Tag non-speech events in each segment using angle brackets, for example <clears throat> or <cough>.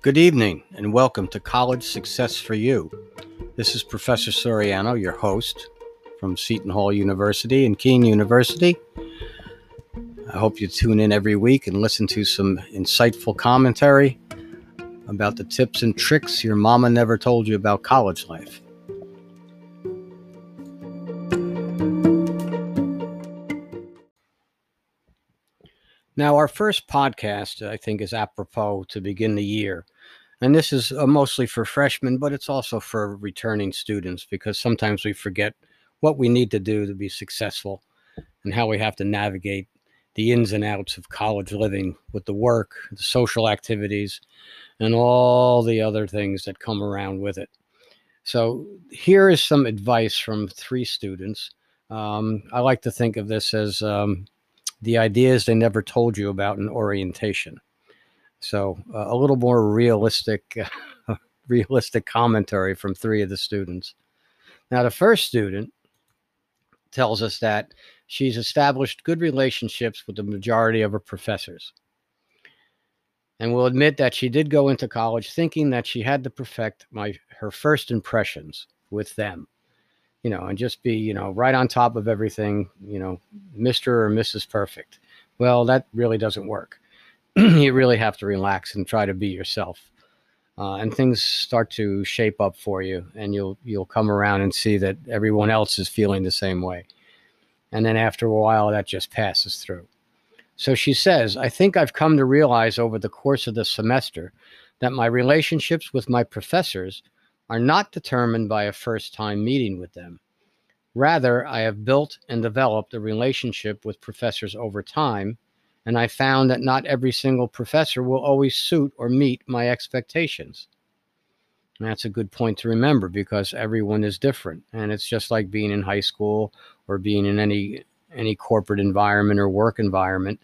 Good evening and welcome to College Success for You. This is Professor Soriano, your host from Seton Hall University and Kean University. I hope you tune in every week and listen to some insightful commentary about the tips and tricks your mama never told you about college life. Our first podcast, I think, is apropos to begin the year. And this is uh, mostly for freshmen, but it's also for returning students because sometimes we forget what we need to do to be successful and how we have to navigate the ins and outs of college living with the work, the social activities, and all the other things that come around with it. So, here is some advice from three students. Um, I like to think of this as um, the ideas they never told you about in orientation. So uh, a little more realistic, <laughs> realistic commentary from three of the students. Now, the first student tells us that she's established good relationships with the majority of her professors and will admit that she did go into college thinking that she had to perfect my her first impressions with them you know, and just be, you know, right on top of everything, you know, Mr. or Mrs. Perfect. Well, that really doesn't work. <clears throat> you really have to relax and try to be yourself. Uh, and things start to shape up for you and you'll you'll come around and see that everyone else is feeling the same way. And then after a while that just passes through. So she says, I think I've come to realize over the course of the semester that my relationships with my professors are not determined by a first time meeting with them. Rather, I have built and developed a relationship with professors over time, and I found that not every single professor will always suit or meet my expectations. And that's a good point to remember because everyone is different, and it's just like being in high school or being in any any corporate environment or work environment.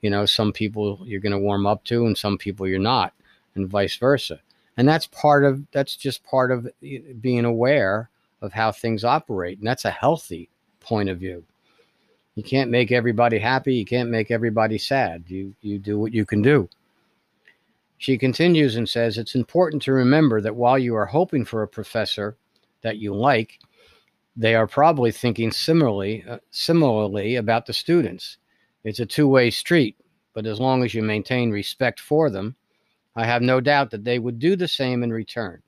You know, some people you're going to warm up to, and some people you're not, and vice versa and that's part of that's just part of being aware of how things operate. And that's a healthy point of view. You can't make everybody happy. You can't make everybody sad. You you do what you can do. She continues and says it's important to remember that while you are hoping for a professor that you like they are probably thinking similarly uh, similarly about the students. It's a two-way street but as long as you maintain respect for them I have no doubt that they would do the same in return.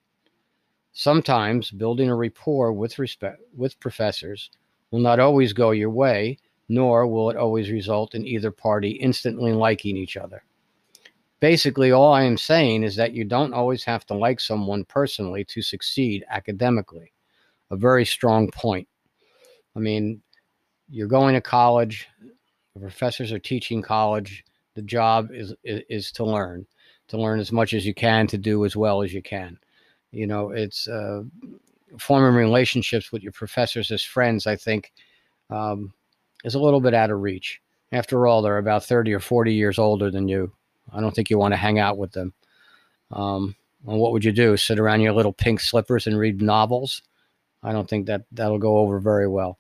Sometimes building a rapport with respect with professors will not always go your way, nor will it always result in either party instantly liking each other. Basically, all I am saying is that you don't always have to like someone personally to succeed academically. A very strong point. I mean, you're going to college, the professors are teaching college, the job is, is, is to learn to learn as much as you can to do as well as you can. You know, it's uh, forming relationships with your professors as friends, I think, um, is a little bit out of reach. After all, they're about 30 or 40 years older than you. I don't think you want to hang out with them. Um, and what would you do? Sit around your little pink slippers and read novels? I don't think that that'll go over very well.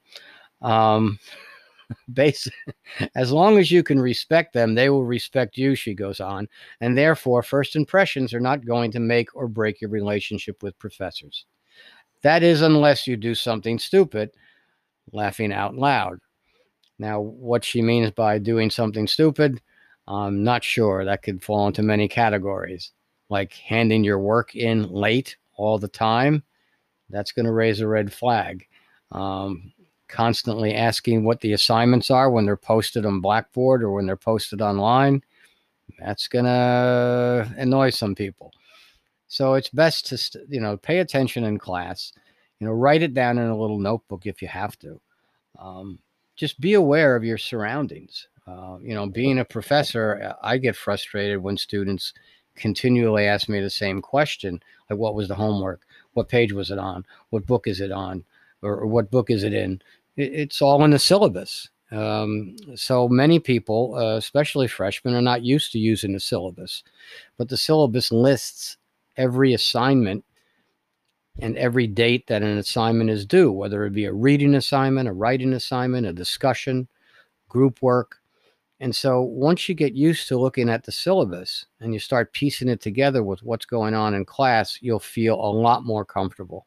Um, <laughs> base as long as you can respect them they will respect you she goes on and therefore first impressions are not going to make or break your relationship with professors. That is unless you do something stupid laughing out loud. Now what she means by doing something stupid i'm not sure. That could fall into many categories like handing your work in late all the time. That's going to raise a red flag. Um, constantly asking what the assignments are when they're posted on Blackboard or when they're posted online, that's going to annoy some people. So it's best to, you know, pay attention in class, you know, write it down in a little notebook if you have to. Um, just be aware of your surroundings. Uh, you know, being a professor, I get frustrated when students continually ask me the same question like, what was the homework? What page was it on? What book is it on? Or, or what book is it in? It's all in the syllabus. Um, so many people, uh, especially freshmen, are not used to using the syllabus, but the syllabus lists every assignment and every date that an assignment is due, whether it be a reading assignment, a writing assignment, a discussion, group work. And so once you get used to looking at the syllabus and you start piecing it together with what's going on in class, you'll feel a lot more comfortable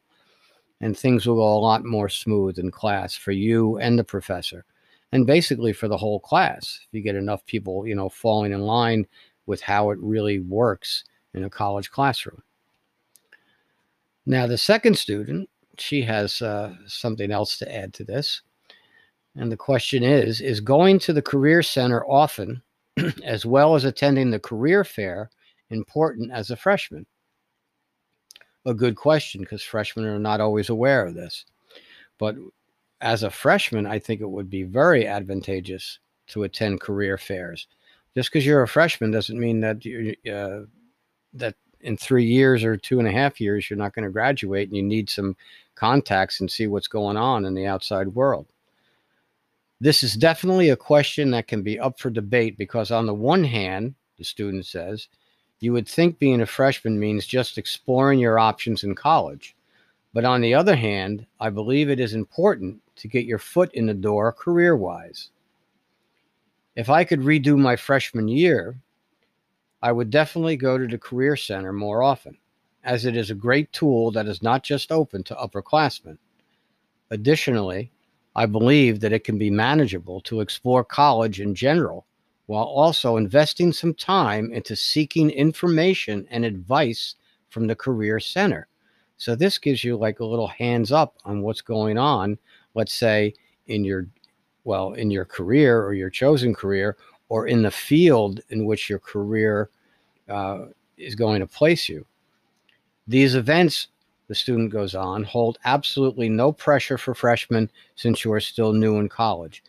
and things will go a lot more smooth in class for you and the professor. And basically for the whole class if you get enough people you know falling in line with how it really works in a college classroom. Now the second student she has uh, something else to add to this. And the question is is going to the career center often <clears throat> as well as attending the career fair important as a freshman a good question because freshmen are not always aware of this. But as a freshman, I think it would be very advantageous to attend career fairs. Just because you're a freshman doesn't mean that you uh, that in three years or two and a half years you're not going to graduate and you need some contacts and see what's going on in the outside world. This is definitely a question that can be up for debate because on the one hand, the student says, you would think being a freshman means just exploring your options in college. But on the other hand, I believe it is important to get your foot in the door career wise. If I could redo my freshman year, I would definitely go to the Career Center more often, as it is a great tool that is not just open to upperclassmen. Additionally, I believe that it can be manageable to explore college in general while also investing some time into seeking information and advice from the Career Center. So this gives you like a little hands up on what's going on, let's say in your well, in your career or your chosen career or in the field in which your career uh, is going to place you. These events, the student goes on, hold absolutely no pressure for freshmen since you are still new in college.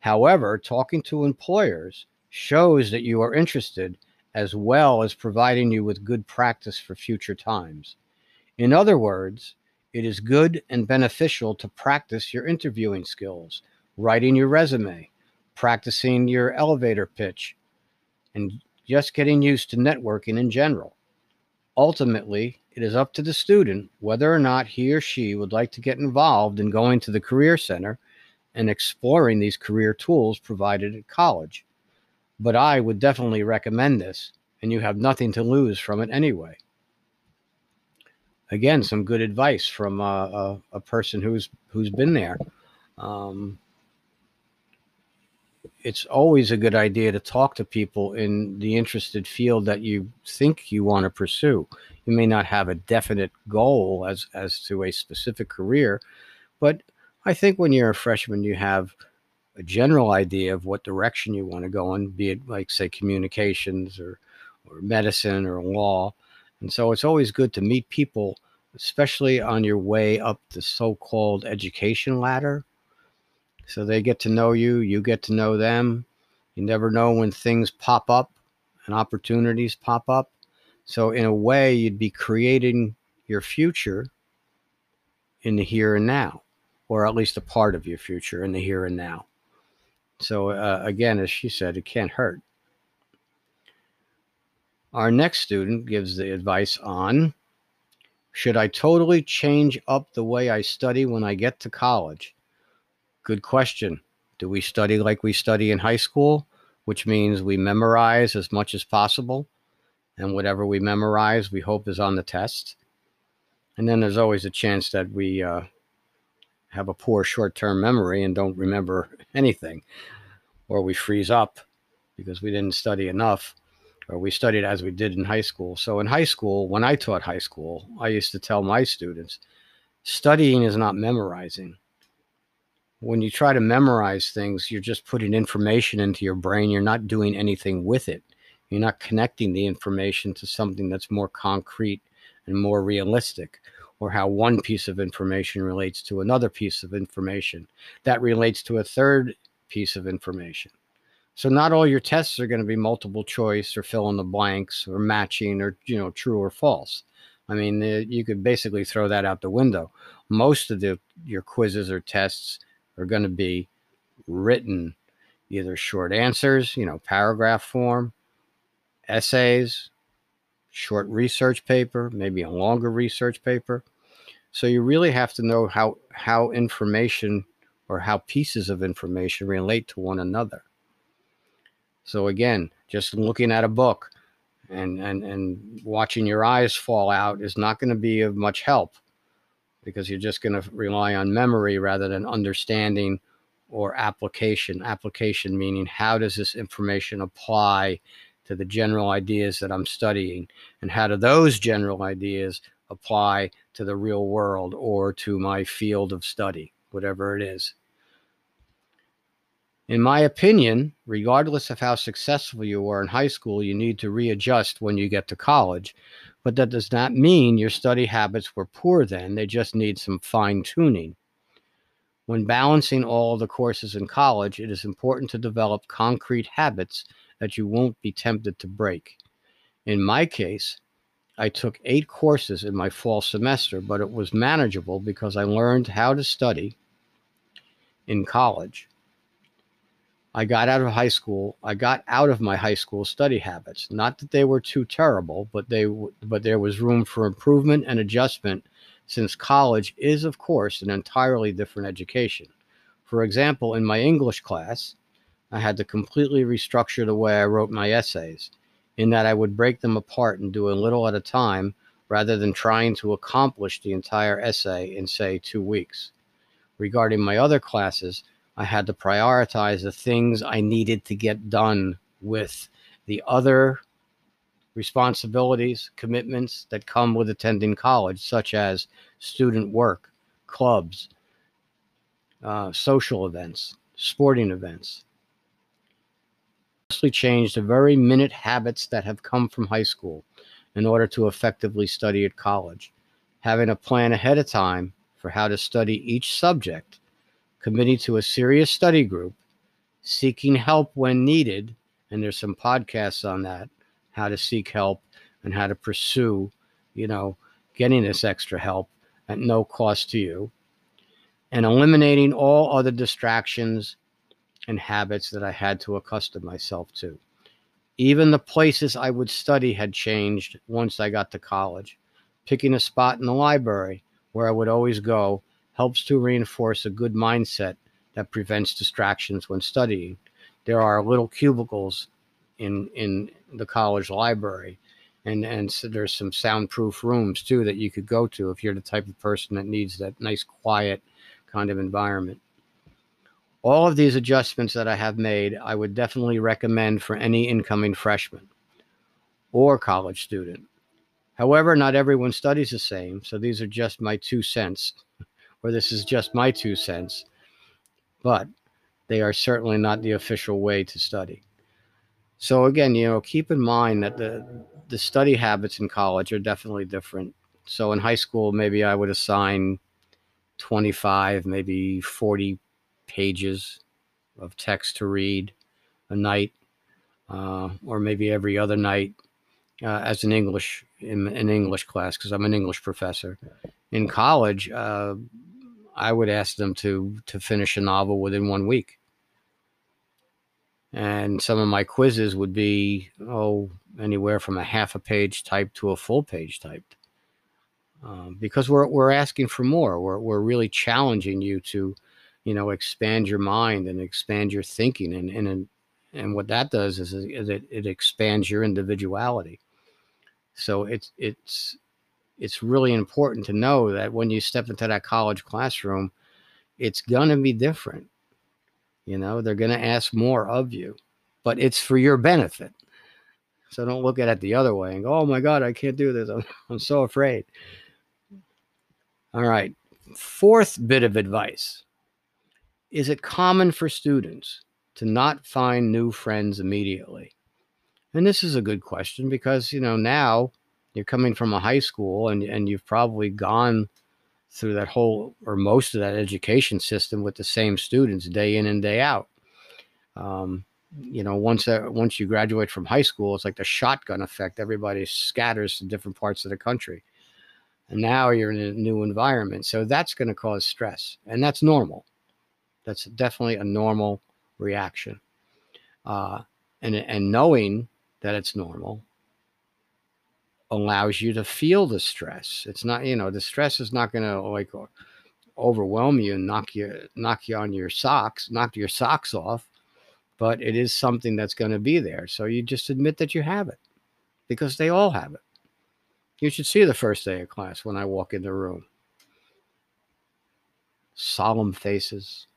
However, talking to employers shows that you are interested as well as providing you with good practice for future times. In other words, it is good and beneficial to practice your interviewing skills, writing your resume, practicing your elevator pitch, and just getting used to networking in general. Ultimately, it is up to the student whether or not he or she would like to get involved in going to the Career Center and exploring these career tools provided at college but I would definitely recommend this, and you have nothing to lose from it anyway. Again, some good advice from uh, a, a, person who's who's been there. Um, it's always a good idea to talk to people in the interested field that you think you want to pursue. You may not have a definite goal as as to a specific career, but I think when you're a freshman, you have a general idea of what direction you want to go in, be it like say communications or or medicine or law. And so it's always good to meet people, especially on your way up the so-called education ladder. So they get to know you, you get to know them. You never know when things pop up and opportunities pop up. So in a way, you'd be creating your future in the here and now, or at least a part of your future in the here and now. So, uh, again, as she said, it can't hurt. Our next student gives the advice on Should I totally change up the way I study when I get to college? Good question. Do we study like we study in high school, which means we memorize as much as possible? And whatever we memorize, we hope is on the test. And then there's always a chance that we uh, have a poor short term memory and don't remember anything, or we freeze up because we didn't study enough, or we studied as we did in high school. So, in high school, when I taught high school, I used to tell my students studying is not memorizing. When you try to memorize things, you're just putting information into your brain, you're not doing anything with it. You're not connecting the information to something that's more concrete and more realistic or how one piece of information relates to another piece of information that relates to a third piece of information. So not all your tests are going to be multiple choice or fill in the blanks or matching or you know true or false. I mean, you could basically throw that out the window. Most of the your quizzes or tests are going to be written either short answers, you know, paragraph form, essays, short research paper, maybe a longer research paper. So you really have to know how how information or how pieces of information relate to one another. So again, just looking at a book and and and watching your eyes fall out is not going to be of much help because you're just going to rely on memory rather than understanding or application. Application meaning how does this information apply to the general ideas that I'm studying and how do those general ideas apply to the real world or to my field of study, whatever it is. In my opinion, regardless of how successful you were in high school, you need to readjust when you get to college. But that does not mean your study habits were poor then, they just need some fine tuning. When balancing all the courses in college, it is important to develop concrete habits that you won't be tempted to break. In my case, I took eight courses in my fall semester, but it was manageable because I learned how to study in college. I got out of high school. I got out of my high school study habits. Not that they were too terrible, but they but there was room for improvement and adjustment since college is of course an entirely different education. For example, in my English class, I had to completely restructure the way I wrote my essays in that I would break them apart and do a little at a time rather than trying to accomplish the entire essay in, say, two weeks. Regarding my other classes, I had to prioritize the things I needed to get done with the other responsibilities, commitments that come with attending college, such as student work, clubs, uh, social events, sporting events change the very minute habits that have come from high school in order to effectively study at college. Having a plan ahead of time for how to study each subject, committing to a serious study group, seeking help when needed, and there's some podcasts on that, how to seek help and how to pursue, you know, getting this extra help at no cost to you, and eliminating all other distractions and habits that I had to accustom myself to. Even the places I would study had changed once I got to college. Picking a spot in the library where I would always go helps to reinforce a good mindset that prevents distractions when studying. There are little cubicles in in the college library and and so there's some soundproof rooms too that you could go to if you're the type of person that needs that nice quiet kind of environment all of these adjustments that I have made, I would definitely recommend for any incoming freshman or college student. However, not everyone studies the same, so these are just my two cents, <laughs> or this is just my two cents, but they are certainly not the official way to study. So again, you know, keep in mind that the the study habits in college are definitely different. So in high school, maybe I would assign 25, maybe 40 pages of text to read a night, uh, or maybe every other night uh, as an English in an English class because I'm an English professor. In college, uh, I would ask them to to finish a novel within one week, and some of my quizzes would be oh anywhere from a half a page typed to a full page typed. Um, because we're, we're asking for more. We're, we're really challenging you to you know expand your mind and expand your thinking and and and what that does is, is it, it expands your individuality. So it's it's it's really important to know that when you step into that college classroom it's going to be different. You know they're going to ask more of you but it's for your benefit. So don't look at it the other way and go oh my god i can't do this. I'm, <laughs> I'm so afraid. All right. Fourth bit of advice is it common for students to not find new friends immediately? And this is a good question because, you know, now you're coming from a high school and, and you've probably gone through that whole or most of that education system with the same students day in and day out. Um, you know, once that once you graduate from high school, it's like the shotgun effect. Everybody scatters to different parts of the country, and now you're in a new environment. So that's going to cause stress, and that's normal. That's definitely a normal reaction. Uh, and, and knowing that it's normal allows you to feel the stress. It's not, you know, the stress is not going to like overwhelm you and knock you knock you on your socks, knock your socks off. but it is something that's going to be there. So you just admit that you have it because they all have it. You should see the first day of class when I walk in the room. Solemn faces,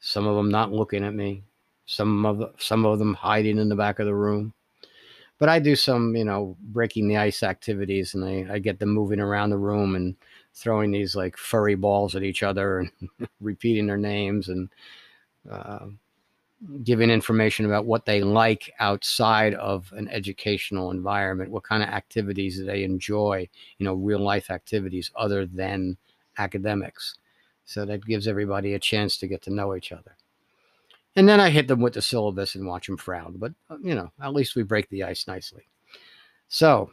some of them not looking at me, some of some of them hiding in the back of the room. But I do some, you know, breaking the ice activities, and I, I get them moving around the room and throwing these like furry balls at each other and <laughs> repeating their names and uh, giving information about what they like outside of an educational environment, what kind of activities they enjoy, you know, real life activities other than academics. So that gives everybody a chance to get to know each other. And then I hit them with the syllabus and watch them frown. But, uh, you know, at least we break the ice nicely. So,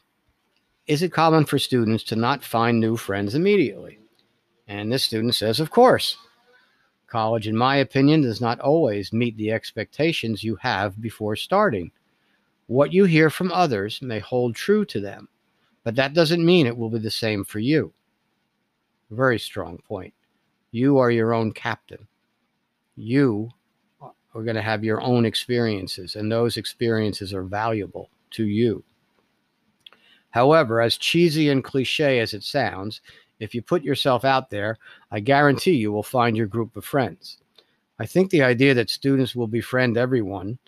is it common for students to not find new friends immediately? And this student says, of course. College, in my opinion, does not always meet the expectations you have before starting. What you hear from others may hold true to them, but that doesn't mean it will be the same for you. Very strong point. You are your own captain. You are going to have your own experiences, and those experiences are valuable to you. However, as cheesy and cliche as it sounds, if you put yourself out there, I guarantee you will find your group of friends. I think the idea that students will befriend everyone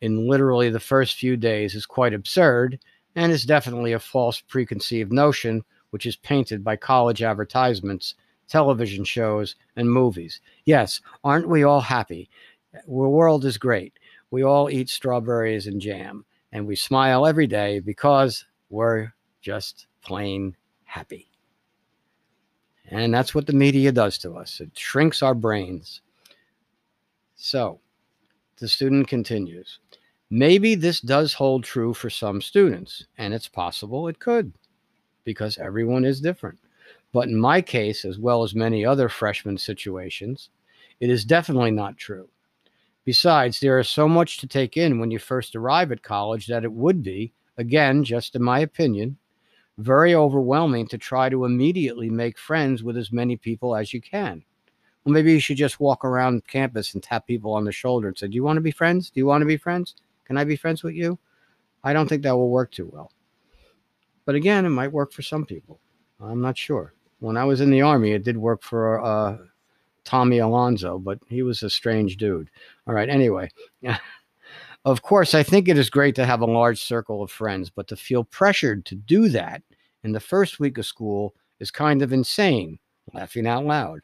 in literally the first few days is quite absurd and is definitely a false preconceived notion which is painted by college advertisements, television shows, and movies. Yes, aren't we all happy? The world is great. We all eat strawberries and jam, and we smile every day because we're just plain happy. And that's what the media does to us it shrinks our brains. So the student continues. Maybe this does hold true for some students, and it's possible it could because everyone is different. But in my case, as well as many other freshman situations, it is definitely not true. Besides, there is so much to take in when you first arrive at college that it would be, again, just in my opinion, very overwhelming to try to immediately make friends with as many people as you can. Well, maybe you should just walk around campus and tap people on the shoulder and say, Do you want to be friends? Do you want to be friends? Can I be friends with you? I don't think that will work too well. But again, it might work for some people. I'm not sure. When I was in the Army, it did work for uh, Tommy Alonso, but he was a strange dude. All right, anyway. <laughs> Of course, I think it is great to have a large circle of friends, but to feel pressured to do that in the first week of school is kind of insane, laughing out loud.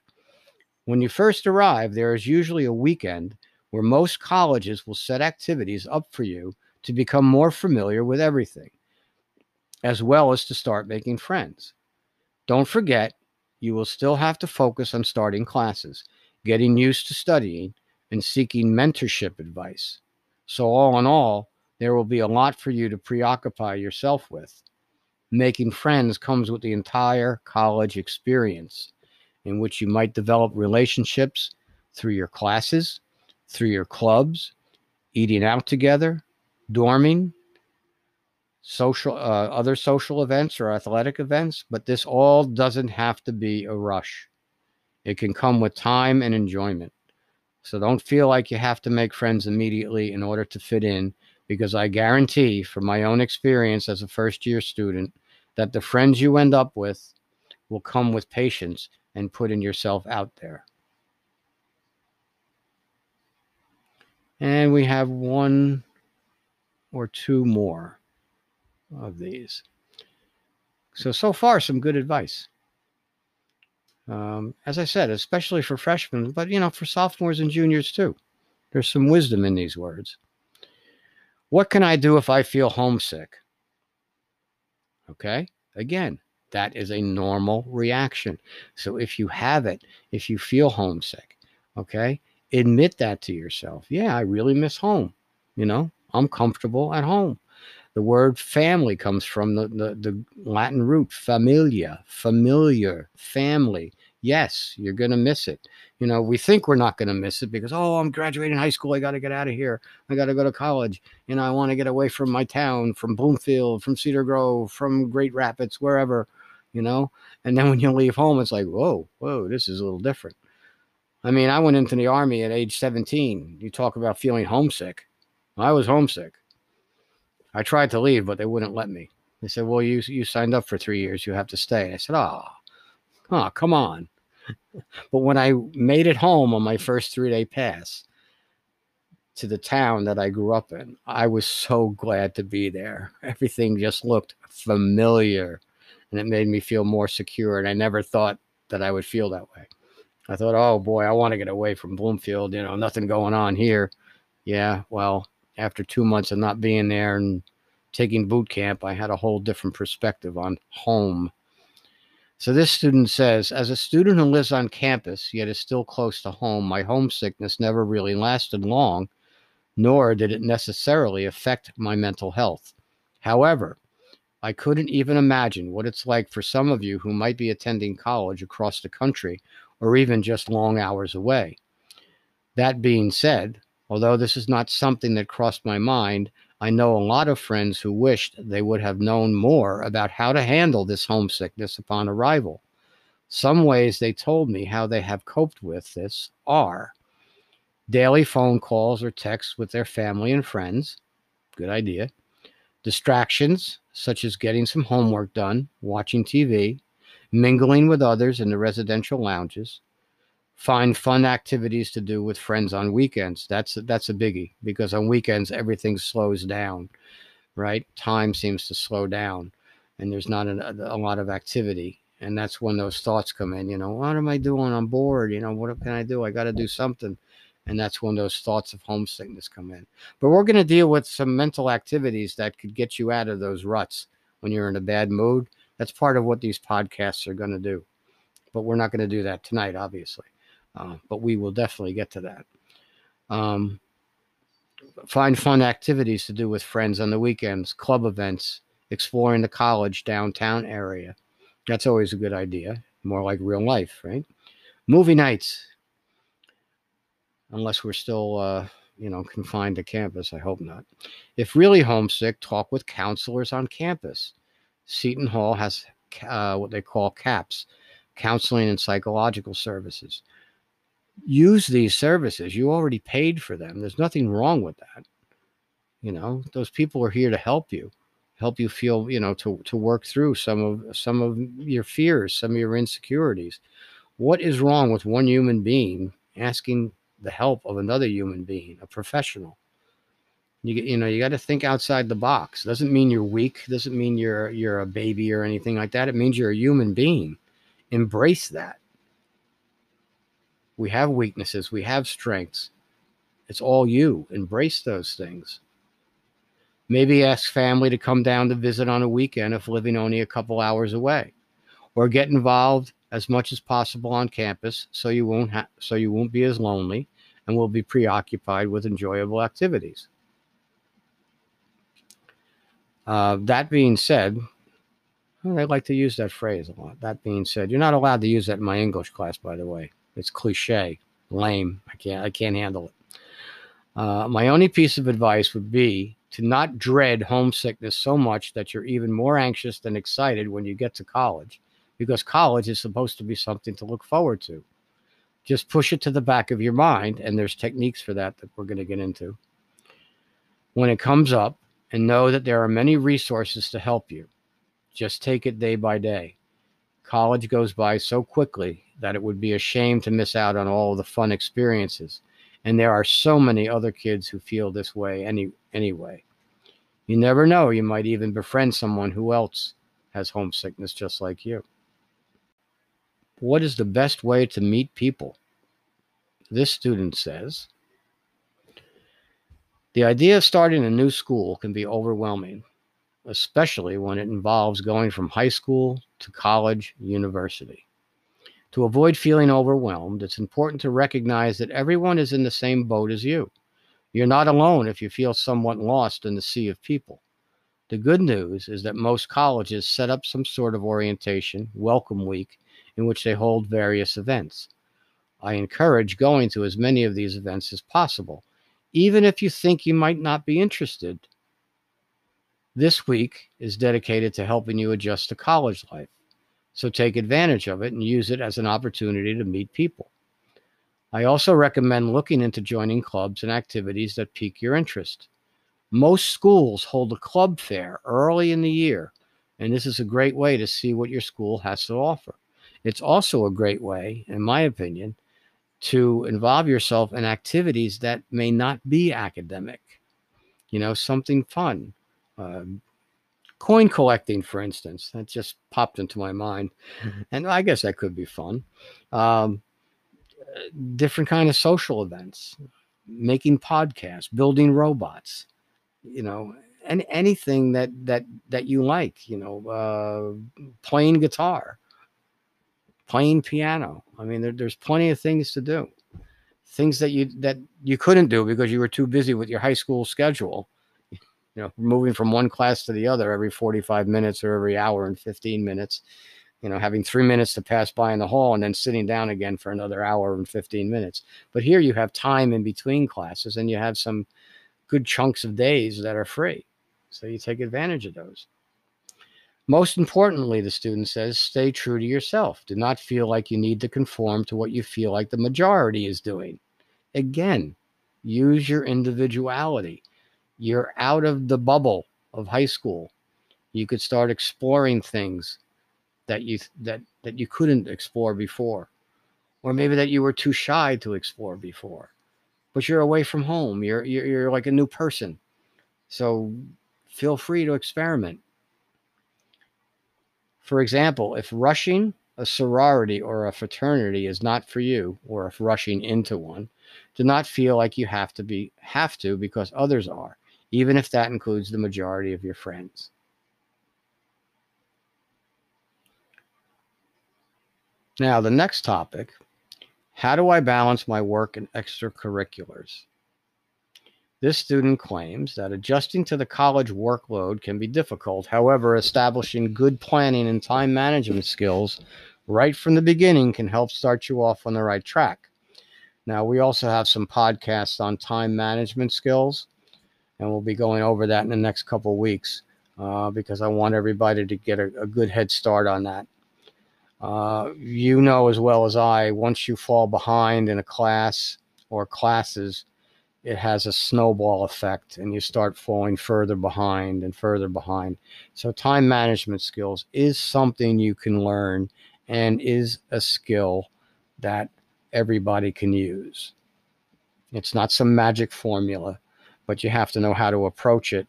When you first arrive, there is usually a weekend where most colleges will set activities up for you to become more familiar with everything, as well as to start making friends. Don't forget, you will still have to focus on starting classes, getting used to studying, and seeking mentorship advice. So, all in all, there will be a lot for you to preoccupy yourself with. Making friends comes with the entire college experience, in which you might develop relationships through your classes, through your clubs, eating out together, dorming, social uh, other social events or athletic events but this all doesn't have to be a rush. It can come with time and enjoyment. So don't feel like you have to make friends immediately in order to fit in, because I guarantee from my own experience as a first year student that the friends you end up with will come with patience and putting yourself out there. And we have one or two more of these. So, so far, some good advice. Um, as I said, especially for freshmen, but you know, for sophomores and juniors too. There's some wisdom in these words. What can I do if I feel homesick? Okay. Again, that is a normal reaction. So if you have it, if you feel homesick, okay, admit that to yourself. Yeah, I really miss home. You know, I'm comfortable at home. The word family comes from the, the, the Latin root familia, familiar, family. Yes, you're going to miss it. You know, we think we're not going to miss it because, oh, I'm graduating high school. I got to get out of here. I got to go to college. You know, I want to get away from my town, from Bloomfield, from Cedar Grove, from Great Rapids, wherever, you know. And then when you leave home, it's like, whoa, whoa, this is a little different. I mean, I went into the army at age 17. You talk about feeling homesick. I was homesick. I tried to leave, but they wouldn't let me. They said, "Well, you you signed up for three years. You have to stay." And I said, "Oh, oh, come on." <laughs> but when I made it home on my first three day pass to the town that I grew up in, I was so glad to be there. Everything just looked familiar, and it made me feel more secure. And I never thought that I would feel that way. I thought, "Oh boy, I want to get away from Bloomfield. You know, nothing going on here." Yeah, well, after two months of not being there and taking boot camp, I had a whole different perspective on home. So this student says, as a student who lives on campus yet is still close to home, my homesickness never really lasted long, nor did it necessarily affect my mental health. However, I couldn't even imagine what it's like for some of you who might be attending college across the country or even just long hours away. That being said, although this is not something that crossed my mind, I know a lot of friends who wished they would have known more about how to handle this homesickness upon arrival. Some ways they told me how they have coped with this are daily phone calls or texts with their family and friends. Good idea. Distractions, such as getting some homework done, watching TV, mingling with others in the residential lounges, find fun activities to do with friends on weekends. That's that's a biggie because on weekends everything slows down, right? Time seems to slow down, and there's not a, a lot of activity. And that's when those thoughts come in. You know, what am I doing? I'm bored. You know, what can I do? I got to do something. And that's when those thoughts of homesickness come in. But we're going to deal with some mental activities that could get you out of those ruts when you're in a bad mood. That's part of what these podcasts are going to do. But we're not going to do that tonight, obviously. Uh, but we will definitely get to that. Um, find fun activities to do with friends on the weekends, club events, exploring the college downtown area. That's always a good idea. More like real life, right? Movie nights. Unless we're still, uh, you know, confined to campus. I hope not. If really homesick, talk with counselors on campus. Seton Hall has uh, what they call CAPS, counseling and psychological services use these services. You already paid for them. There's nothing wrong with that. You know, those people are here to help you, help you feel, you know, to to work through some of some of your fears, some of your insecurities. What is wrong with one human being asking the help of another human being, a professional? You you know, you got to think outside the box. Doesn't mean you're weak, doesn't mean you're you're a baby or anything like that. It means you're a human being. Embrace that we have weaknesses, we have strengths. It's all you. Embrace those things. Maybe ask family to come down to visit on a weekend if living only a couple hours away, or get involved as much as possible on campus so you won't ha- so you won't be as lonely and will be preoccupied with enjoyable activities. Uh, that being said, I like to use that phrase a lot. That being said, you're not allowed to use that in my English class, by the way. It's cliche, lame. I can't. I can't handle it. Uh, my only piece of advice would be to not dread homesickness so much that you're even more anxious than excited when you get to college, because college is supposed to be something to look forward to. Just push it to the back of your mind, and there's techniques for that that we're going to get into. When it comes up, and know that there are many resources to help you. Just take it day by day. College goes by so quickly that it would be a shame to miss out on all the fun experiences. And there are so many other kids who feel this way any anyway. You never know, you might even befriend someone who else has homesickness just like you. What is the best way to meet people? This student says The idea of starting a new school can be overwhelming, especially when it involves going from high school to college, university. To avoid feeling overwhelmed, it's important to recognize that everyone is in the same boat as you. You're not alone if you feel somewhat lost in the sea of people. The good news is that most colleges set up some sort of orientation, welcome week, in which they hold various events. I encourage going to as many of these events as possible, even if you think you might not be interested. This week is dedicated to helping you adjust to college life. So take advantage of it and use it as an opportunity to meet people. I also recommend looking into joining clubs and activities that pique your interest. Most schools hold a club fair early in the year, and this is a great way to see what your school has to offer. It's also a great way, in my opinion, to involve yourself in activities that may not be academic. You know, something fun. Um, coin collecting, for instance, that just popped into my mind. Mm-hmm. And I guess that could be fun. Um, different kind of social events, making podcasts, building robots, you know, and anything that that that you like, you know, uh, playing guitar, playing piano. I mean, there, there's plenty of things to do, things that you that you couldn't do because you were too busy with your high school schedule. You know, moving from one class to the other every 45 minutes or every hour and 15 minutes you know, having three minutes to pass by in the hall and then sitting down again for another hour and 15 minutes. But here you have time in between classes and you have some good chunks of days that are free. So you take advantage of those. Most importantly, the student says, stay true to yourself. Do not feel like you need to conform to what you feel like the majority is doing. Again, use your individuality. You're out of the bubble of high school. You could start exploring things that you that that you couldn't explore before or maybe that you were too shy to explore before but you're away from home. You're you're, you're like a new person. So feel free to experiment. For example if rushing a sorority or a fraternity is not for you or if rushing into one do not feel like you have to be have to because others are even if that includes the majority of your friends Now, the next topic how do I balance my work and extracurriculars? This student claims that adjusting to the college workload can be difficult. However, establishing good planning and time management skills right from the beginning can help start you off on the right track. Now, we also have some podcasts on time management skills, and we'll be going over that in the next couple weeks uh, because I want everybody to get a, a good head start on that. Uh, you know as well as I, once you fall behind in a class or classes, it has a snowball effect and you start falling further behind and further behind. So, time management skills is something you can learn and is a skill that everybody can use. It's not some magic formula, but you have to know how to approach it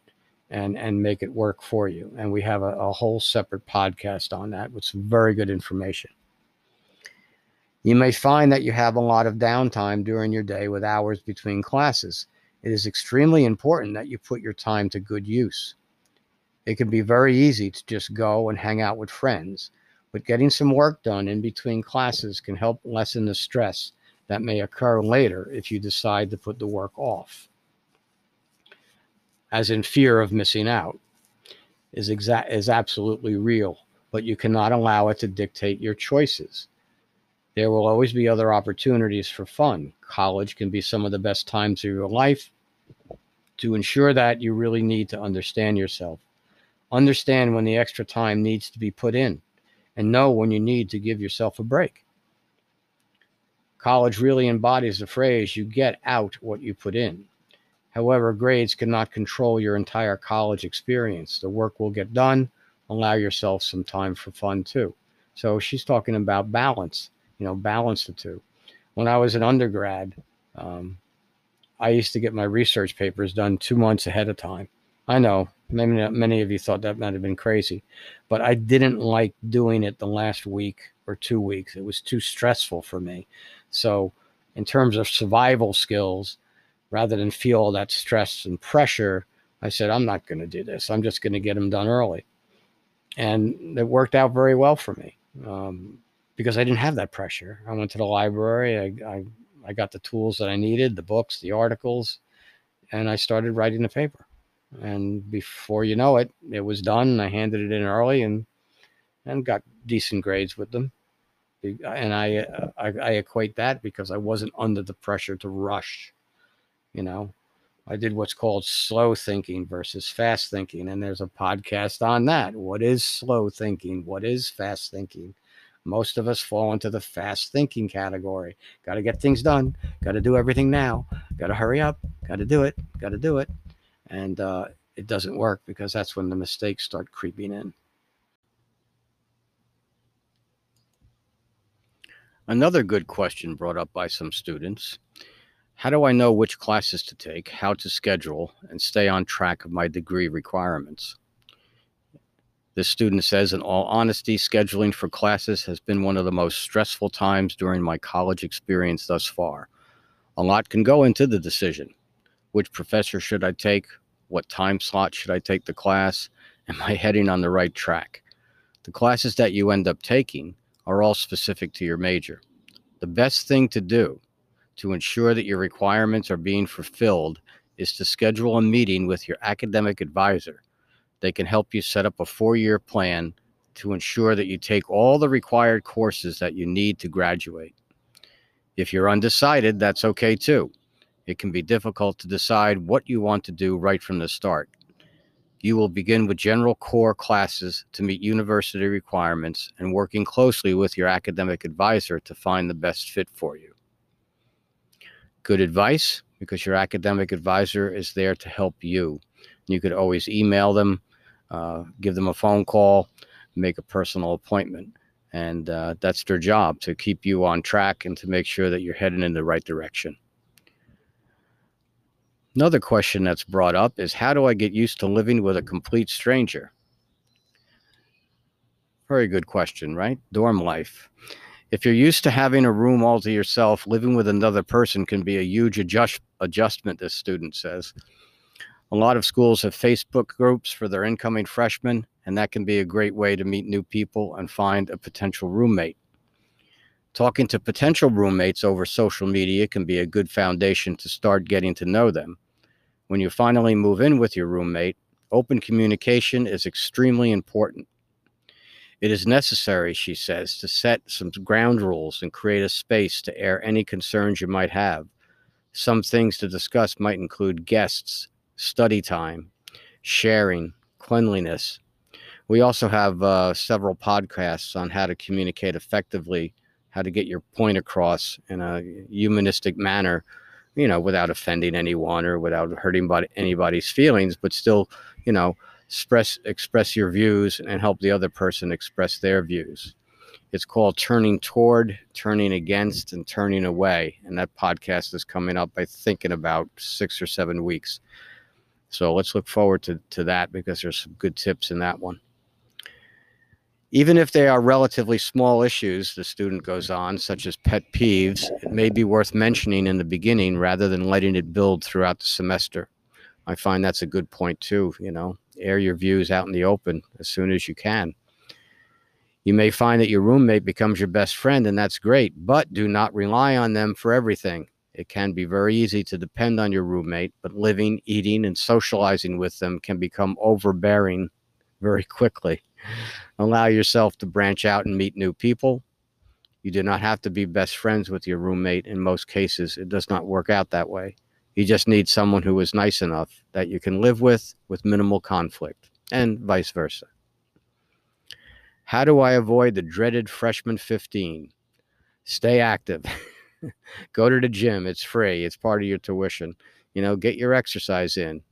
and and make it work for you. And we have a, a whole separate podcast on that with some very good information. You may find that you have a lot of downtime during your day with hours between classes. It is extremely important that you put your time to good use. It can be very easy to just go and hang out with friends, but getting some work done in between classes can help lessen the stress that may occur later if you decide to put the work off as in fear of missing out, is is absolutely real, but you cannot allow it to dictate your choices. There will always be other opportunities for fun. College can be some of the best times of your life. To ensure that, you really need to understand yourself. Understand when the extra time needs to be put in, and know when you need to give yourself a break. College really embodies the phrase you get out what you put in. However, grades cannot control your entire college experience. The work will get done. Allow yourself some time for fun too. So she's talking about balance, you know, balance the two. When I was an undergrad, um, I used to get my research papers done two months ahead of time. I know many, many of you thought that might have been crazy, but I didn't like doing it the last week or two weeks. It was too stressful for me. So, in terms of survival skills, rather than feel all that stress and pressure, I said, I'm not going to do this. I'm just going to get them done early. And it worked out very well for me um, because I didn't have that pressure. I went to the library, I, I, I got the tools that I needed the books, the articles, and I started writing the paper. And before you know it, it was done. I handed it in early and and got decent grades with them. And I, uh, I, I equate that because I wasn't under the pressure to rush you know i did what's called slow thinking versus fast thinking and there's a podcast on that what is slow thinking what is fast thinking Most of us fall into the fast thinking category. Got to get things done. Got to do everything now. Got to hurry up. Got to do it. Got to do it. And uh, it doesn't work because that's when the mistakes start creeping in. Another good question brought up by some students How do I know which classes to take, how to schedule, and stay on track of my degree requirements? This student says, in all honesty, scheduling for classes has been one of the most stressful times during my college experience thus far. A lot can go into the decision. Which professor should I take? What time slot should I take the class? Am I heading on the right track? The classes that you end up taking are all specific to your major. The best thing to do to ensure that your requirements are being fulfilled is to schedule a meeting with your academic advisor they can help you set up a four year plan to ensure that you take all the required courses that you need to graduate. If you're undecided, that's okay too. It can be difficult to decide what you want to do right from the start. You will begin with general core classes to meet university requirements and working closely with your academic advisor to find the best fit for you. Good advice because your academic advisor is there to help you. You could always email them uh, give them a phone call, make a personal appointment. And uh, that's their job to keep you on track and to make sure that you're heading in the right direction. Another question that's brought up is how do I get used to living with a complete stranger? Very good question, right? Dorm life. If you're used to having a room all to yourself, living with another person can be a huge adjust, adjustment, this student says. A lot of schools have Facebook groups for their incoming freshmen, and that can be a great way to meet new people and find a potential roommate. Talking to potential roommates over social media can be a good foundation to start getting to know them. When you finally move in with your roommate, open communication is extremely important. It is necessary, she says, to set some ground rules and create a space to air any concerns you might have. Some things to discuss might include guests, study time, sharing, cleanliness. We also have uh, several podcasts on how to communicate effectively, how to get your point across in a humanistic manner, you know, without offending anyone or without hurting anybody's feelings, but still, you know, express express your views and help the other person express their views. It's called Turning Toward, Turning Against, and Turning Away. And that podcast is coming up, I think, in about six or seven weeks. So let's look forward to, to that because there's some good tips in that one. Even if they are relatively small issues, the student goes on, such as pet peeves, it may be worth mentioning in the beginning rather than letting it build throughout the semester. I find that's a good point too. You know, air your views out in the open as soon as you can. You may find that your roommate becomes your best friend, and that's great, but do not rely on them for everything. It can be very easy to depend on your roommate, but living, eating, and socializing with them can become overbearing very quickly. Allow yourself to branch out and meet new people. You do not have to be best friends with your roommate. In most cases, it does not work out that way. You just need someone who is nice enough that you can live with with minimal conflict, and vice versa. How do I avoid the dreaded freshman 15? Stay active. <laughs> go to the gym. It's free. It's part of your tuition. You know, get your exercise in,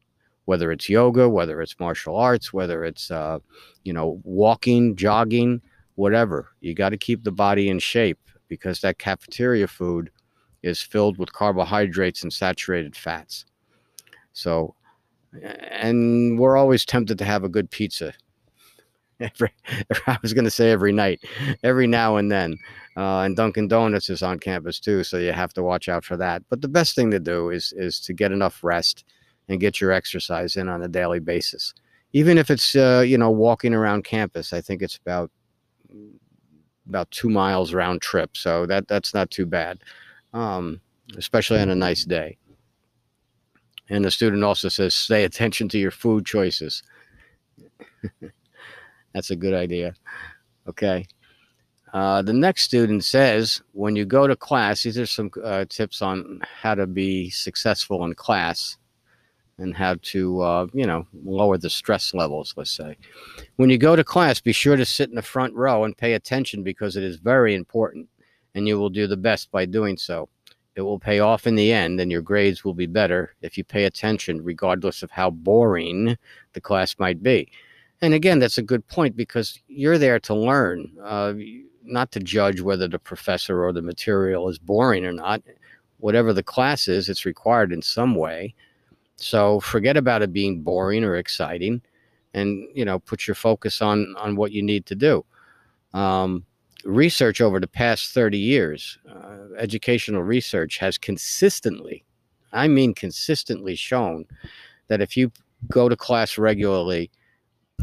whether it's yoga, whether it's martial arts, whether it's, uh, you know, walking, jogging, whatever. You got to keep the body in shape because that cafeteria food is filled with carbohydrates and saturated fats. So, and we're always tempted to have a good pizza. <laughs> Every, I was going to say every night, every now and then. Uh, and Dunkin' Donuts is on campus too, so you have to watch out for that. But the best thing to do is is to get enough rest and get your exercise in on a daily basis. Even if it's uh, you know walking around campus, I think it's about about two miles round trip, so that that's not too bad, um, especially on a nice day. And the student also says, "Stay attention to your food choices." <laughs> that's a good idea. Okay. Uh, the next student says, when you go to class, these are some uh, tips on how to be successful in class. and how to, uh, you know, lower the stress levels, let's say. When you go to class, be sure to sit in the front row and pay attention because it is very important, and you will do the best by doing so. It will pay off in the end, and your grades will be better if you pay attention, regardless of how boring the class might be. And again, that's a good point because you're there to learn, uh, not to judge whether the professor or the material is boring or not. Whatever the class is, it's required in some way. So forget about it being boring or exciting, and you know, put your focus on on what you need to do. Um, research over the past 30 years, uh, educational research has consistently, I mean consistently shown that if you go to class regularly,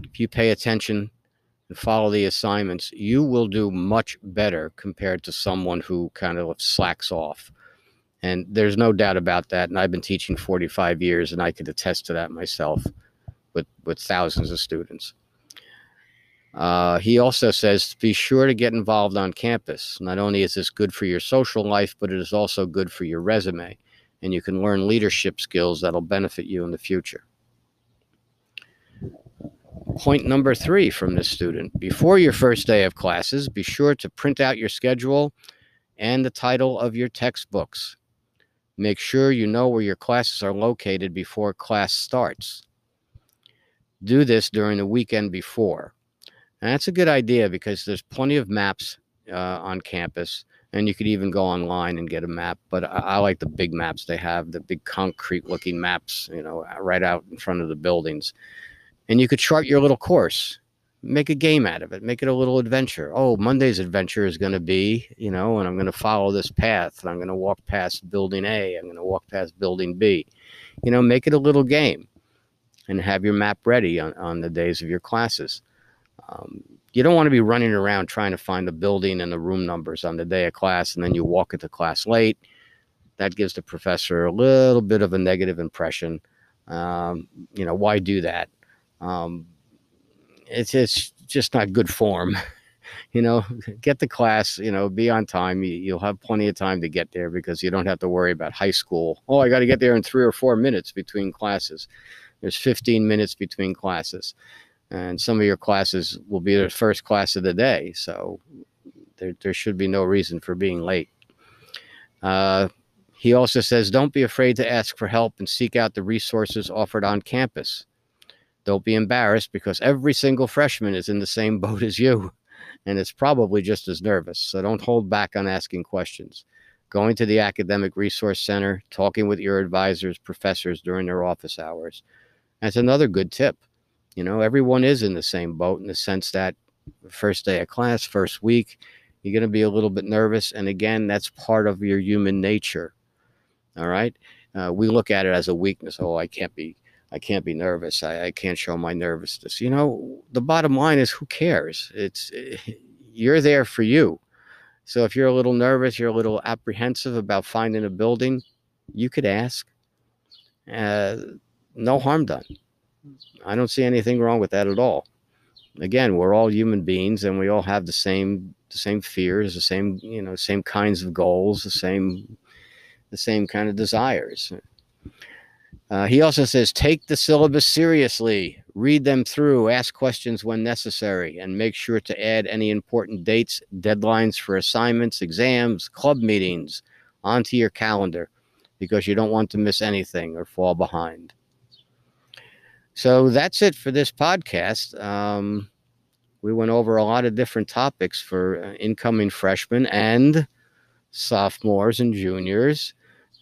if you pay attention and follow the assignments, you will do much better compared to someone who kind of slacks off. And there's no doubt about that. And I've been teaching 45 years, and I could attest to that myself with, with thousands of students. Uh, he also says be sure to get involved on campus. Not only is this good for your social life, but it is also good for your resume, and you can learn leadership skills that'll benefit you in the future. Point number three from this student before your first day of classes, be sure to print out your schedule and the title of your textbooks. Make sure you know where your classes are located before class starts. Do this during the weekend before. And that's a good idea because there's plenty of maps uh, on campus, and you could even go online and get a map. But I, I like the big maps they have, the big concrete-looking maps, you know, right out in front of the buildings. And you could chart your little course, make a game out of it, make it a little adventure. Oh, Monday's adventure is going to be, you know, and I'm going to follow this path, and I'm going to walk past building A, I'm going to walk past building B. You know, make it a little game, and have your map ready on, on the days of your classes. Um, you don't want to be running around trying to find the building and the room numbers on the day of class, and then you walk into class late. That gives the professor a little bit of a negative impression. Um, you know, why do that? Um, it's it's just not good form. <laughs> you know, <laughs> get the class. You know, be on time. You, will have plenty of time to get there because you don't have to worry about high school. Oh, I got to get there in three or four minutes between classes. There's 15 minutes between classes and some of your classes will be the first class of the day. So there, there should be no reason for being late. Uh, he also says, don't be afraid to ask for help and seek out the resources offered on campus. Don't be embarrassed because every single freshman is in the same <laughs> boat as you and is probably just as nervous. So don't hold back on asking questions. Going to the Academic Resource Center, talking with your advisors, professors during their office hours. That's another good tip. You know, everyone is in the same boat in the sense that first day of class, first week, you're going to be a little bit nervous. And again, that's part of your human nature. All right. Uh, we look at it as a weakness. Oh, I can't be, I can't be nervous. I, I can't show my nervousness. You know, the bottom line is who cares? It's, <laughs> you're there for you. So if you're a little nervous, you're a little apprehensive about finding a building, you could ask. Uh, no harm done. I don't see anything wrong with that at all. Again, we're all human beings and we all have the same the same fears, the same, you know, same kinds of goals, the same the same kind of desires. Uh, he also says, take the syllabus seriously, read them through, ask questions when necessary, and make sure to add any important dates, deadlines for assignments, exams, club meetings onto your calendar because you don't want to miss anything or fall behind. So that's it for this podcast. Um, we went over a lot of different topics for uh, incoming freshmen and sophomores and juniors.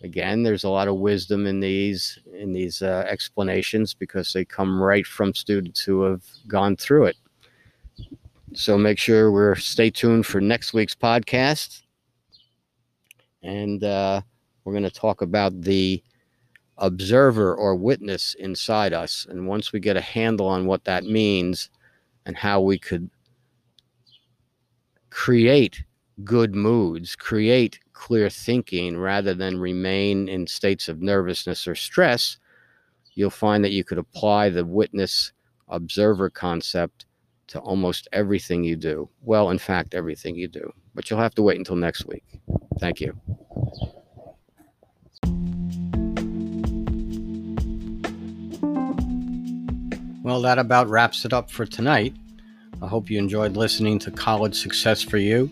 Again, there's a lot of wisdom in these in these uh, explanations because they come right from students who have gone through it. So make sure we're stay tuned for next week's podcast, and uh, we're going to talk about the observer or witness inside us. And once we get a handle on what that means and how we could create good moods, create clear thinking rather than remain in states of nervousness or stress, you'll find that you could apply the witness observer concept to almost everything you do. Well, in fact, everything you do. But you'll have to wait until next week. Thank you. Well, that about wraps it up for tonight. I hope you enjoyed listening to College Success for You.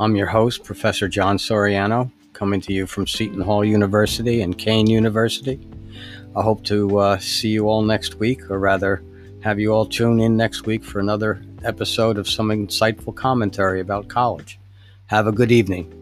I'm your host, Professor John Soriano, coming to you from Seton Hall University and Kean University. I hope to uh, see you all next week, or rather, have you all tune in next week for another episode of some insightful commentary about college. Have a good evening.